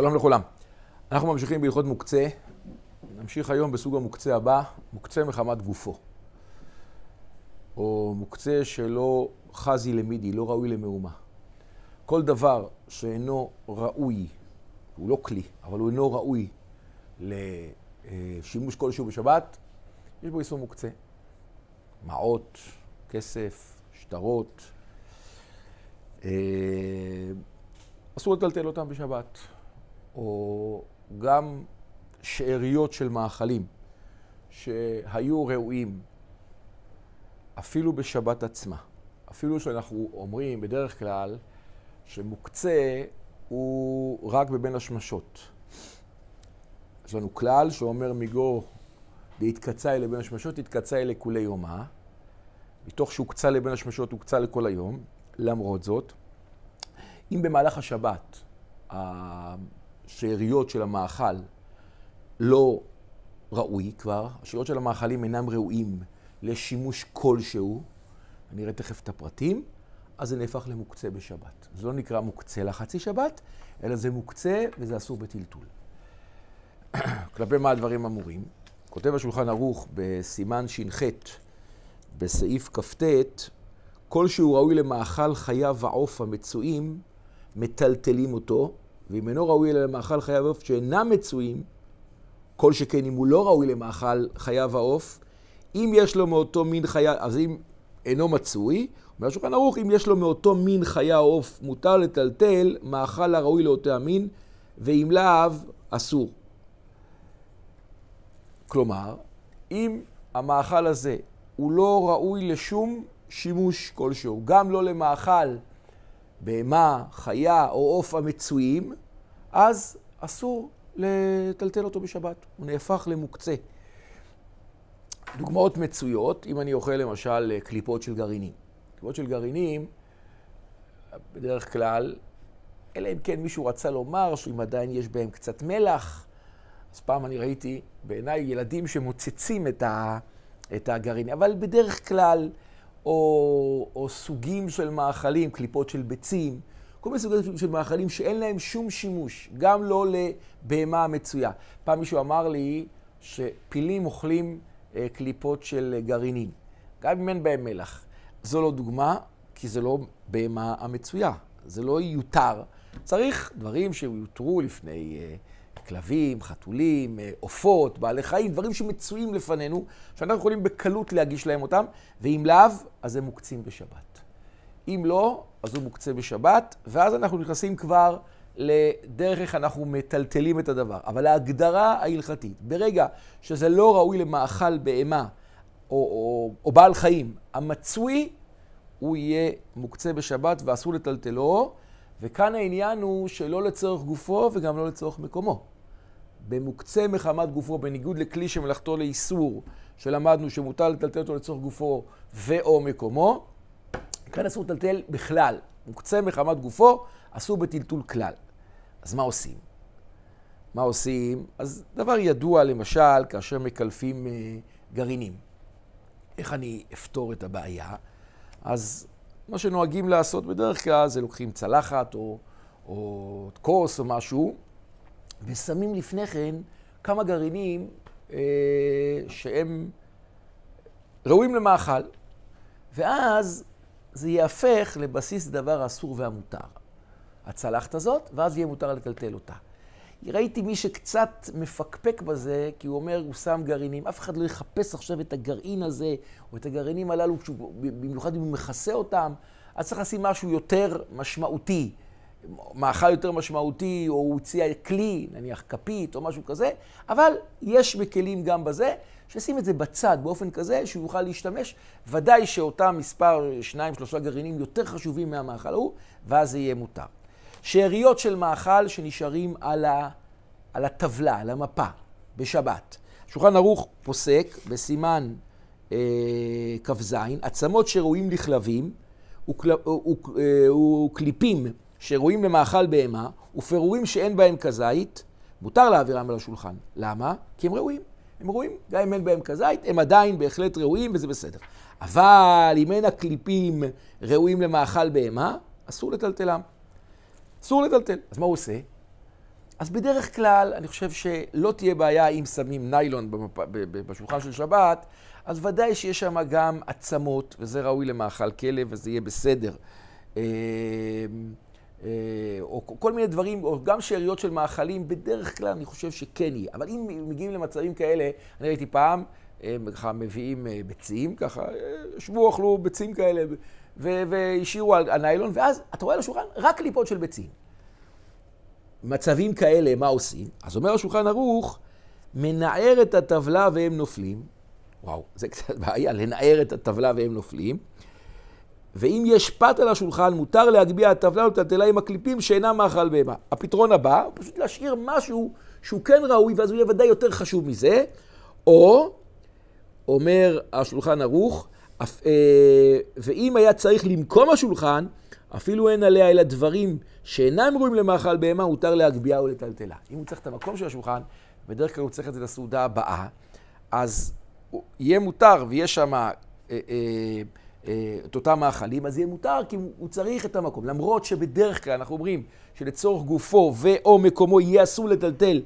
שלום לכולם. אנחנו ממשיכים בהלכות מוקצה. נמשיך היום בסוג המוקצה הבא, מוקצה מחמת גופו. או מוקצה שלא חזי למידי, לא ראוי למהומה. כל דבר שאינו ראוי, הוא לא כלי, אבל הוא אינו ראוי לשימוש כלשהו בשבת, יש בו איסור מוקצה. מעות, כסף, שטרות. אה, אסור לטלטל אותם בשבת. או גם שאריות של מאכלים שהיו ראויים אפילו בשבת עצמה. אפילו שאנחנו אומרים בדרך כלל שמוקצה הוא רק בבין השמשות. יש לנו כלל שאומר מגו דהתקצה אלה בין השמשות, התקצה אלה כולי יומה. מתוך שהוקצה לבין השמשות הוקצה לכל היום. למרות זאת, אם במהלך השבת השאריות של המאכל לא ראוי כבר, השאריות של המאכלים אינם ראויים לשימוש כלשהו, אני אראה תכף את הפרטים, אז זה נהפך למוקצה בשבת. זה לא נקרא מוקצה לחצי שבת, אלא זה מוקצה וזה אסור בטלטול. כלפי מה הדברים אמורים? כותב השולחן ערוך בסימן ש"ח, בסעיף כ"ט, כל שהוא ראוי למאכל חיה ועוף המצויים, מטלטלים אותו, ואם אינו ראוי אלא למאכל חיה ועוף שאינם מצויים, כל שכן אם הוא לא ראוי למאכל חיה ועוף, אם יש לו מאותו מין חיה, אז אם אינו מצוי, אומר שולחן ערוך, אם יש לו מאותו מין חיה עוף, מותר לטלטל מאכל הראוי לאותו המין, ואם לאו, אסור. כלומר, אם המאכל הזה הוא לא ראוי לשום שימוש כלשהו, גם לא למאכל בהמה, חיה או עוף המצויים, אז אסור לטלטל אותו בשבת. הוא נהפך למוקצה. דוגמאות מצויות, אם אני אוכל למשל קליפות של גרעינים. קליפות של גרעינים, בדרך כלל, אלא אם כן מישהו רצה לומר שאם עדיין יש בהם קצת מלח, אז פעם אני ראיתי בעיניי ילדים שמוצצים את, ה, את הגרעינים, אבל בדרך כלל, או, או סוגים של מאכלים, קליפות של ביצים, כל מיני סוגים של מאכלים שאין להם שום שימוש, גם לא לבהמה המצויה. פעם מישהו אמר לי שפילים אוכלים אה, קליפות של גרעינים, גם אם אין בהם מלח. זו לא דוגמה, כי זה לא בהמה המצויה, זה לא יותר. צריך דברים שיותרו לפני אה, כלבים, חתולים, אה, עופות, בעלי חיים, דברים שמצויים לפנינו, שאנחנו יכולים בקלות להגיש להם אותם, ואם לאו, אז הם מוקצים בשבת. אם לא, אז הוא מוקצה בשבת, ואז אנחנו נכנסים כבר לדרך איך אנחנו מטלטלים את הדבר. אבל ההגדרה ההלכתית, ברגע שזה לא ראוי למאכל בהמה או, או, או בעל חיים, המצוי, הוא יהיה מוקצה בשבת ואסור לטלטלו, וכאן העניין הוא שלא לצורך גופו וגם לא לצורך מקומו. במוקצה מחמת גופו, בניגוד לכלי שמלאכתו לאיסור, שלמדנו שמותר לטלטל אותו לצורך גופו ו/או מקומו, כאן אסור לטלטל בכלל. מוקצה מחמת גופו, אסור בטלטול כלל. אז מה עושים? מה עושים? אז דבר ידוע, למשל, כאשר מקלפים אה, גרעינים. איך אני אפתור את הבעיה? אז מה שנוהגים לעשות בדרך כלל זה לוקחים צלחת או, או כוס או משהו, ושמים לפני כן כמה גרעינים אה, שהם ראויים למאכל. ואז זה ייהפך לבסיס דבר האסור והמותר. הצלחת הזאת, ואז יהיה מותר לטלטל אותה. ראיתי מי שקצת מפקפק בזה, כי הוא אומר, הוא שם גרעינים. אף אחד לא יחפש עכשיו את הגרעין הזה, או את הגרעינים הללו, במיוחד אם הוא מכסה אותם, אז צריך לשים משהו יותר משמעותי. מאכל יותר משמעותי, או הוא הציע כלי, נניח כפית או משהו כזה, אבל יש בכלים גם בזה, שישים את זה בצד באופן כזה שהוא יוכל להשתמש. ודאי שאותם מספר, שניים, שלושה גרעינים יותר חשובים מהמאכל ההוא, ואז זה יהיה מותר. שאריות של מאכל שנשארים על, ה, על הטבלה, על המפה, בשבת. שולחן ערוך פוסק בסימן אה, כ"ז, עצמות שראויים לכלבים וקליפים אה, שראויים למאכל בהמה ופירורים שאין בהם כזית, מותר להעבירם על השולחן. למה? כי הם ראויים. הם ראויים, גם אם אין בהם כזית, הם עדיין בהחלט ראויים וזה בסדר. אבל אם אין הקליפים ראויים למאכל בהמה, אסור לטלטלם. אסור לטלטל. אז מה הוא עושה? אז בדרך כלל, אני חושב שלא תהיה בעיה אם שמים ניילון במפ... בשולחן של שבת, אז ודאי שיש שם גם עצמות, וזה ראוי למאכל כלב, וזה יהיה בסדר. אה, אה, או כל מיני דברים, או גם שאריות של מאכלים, בדרך כלל אני חושב שכן יהיה. אבל אם מגיעים למצבים כאלה, אני ראיתי פעם, הם ככה מביאים ביצים, ככה, ישבו, אכלו ביצים כאלה, והשאירו על הניילון, ואז אתה רואה על השולחן רק קליפות של ביצים. מצבים כאלה, מה עושים? אז אומר השולחן ערוך, מנער את הטבלה והם נופלים. וואו, זה קצת בעיה, לנער את הטבלה והם נופלים. ואם יש פת על השולחן, מותר להגביה הטבלה ולטלטלה עם הקליפים שאינם מאכל בהמה. הפתרון הבא הוא פשוט להשאיר משהו שהוא כן ראוי, ואז הוא יהיה ודאי יותר חשוב מזה. או, אומר השולחן ערוך, ואם היה צריך למקום השולחן, אפילו אין עליה אלא דברים שאינם ראויים למאכל בהמה, מותר להגביה ולטלטלה. אם הוא צריך את המקום של השולחן, בדרך כלל הוא צריך את זה לסעודה הבאה, אז יהיה מותר ויש שם אה, אה, אה, את אותם מאכלים, אז יהיה מותר כי הוא צריך את המקום. למרות שבדרך כלל אנחנו אומרים שלצורך גופו ו/או מקומו יהיה אסור לטלטל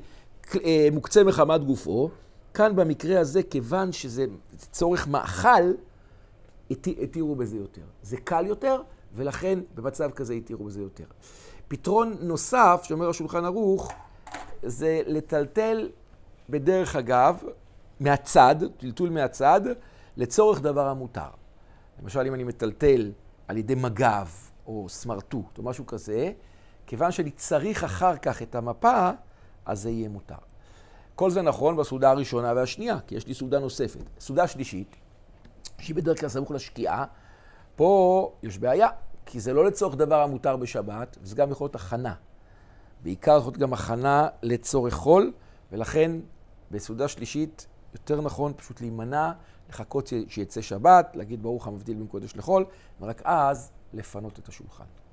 אה, מוקצה מחמת גופו, כאן במקרה הזה, כיוון שזה צורך מאכל, התירו בזה יותר. זה קל יותר, ולכן במצב כזה התירו בזה יותר. פתרון נוסף, שאומר השולחן ערוך, זה לטלטל בדרך אגב, מהצד, טלטול מהצד, לצורך דבר המותר. למשל, אם אני מטלטל על ידי מג"ב או סמרטוט או משהו כזה, כיוון שאני צריך אחר כך את המפה, אז זה יהיה מותר. כל זה נכון בסעודה הראשונה והשנייה, כי יש לי סעודה נוספת. סעודה שלישית, שהיא בדרך כלל סמוך לשקיעה, פה יש בעיה, כי זה לא לצורך דבר המותר בשבת, וזה גם יכול להיות הכנה. בעיקר יכול להיות גם הכנה לצורך חול, ולכן בסעודה שלישית יותר נכון פשוט להימנע, לחכות שיצא שבת, להגיד ברוך המבדיל בין קודש לחול, ורק אז לפנות את השולחן.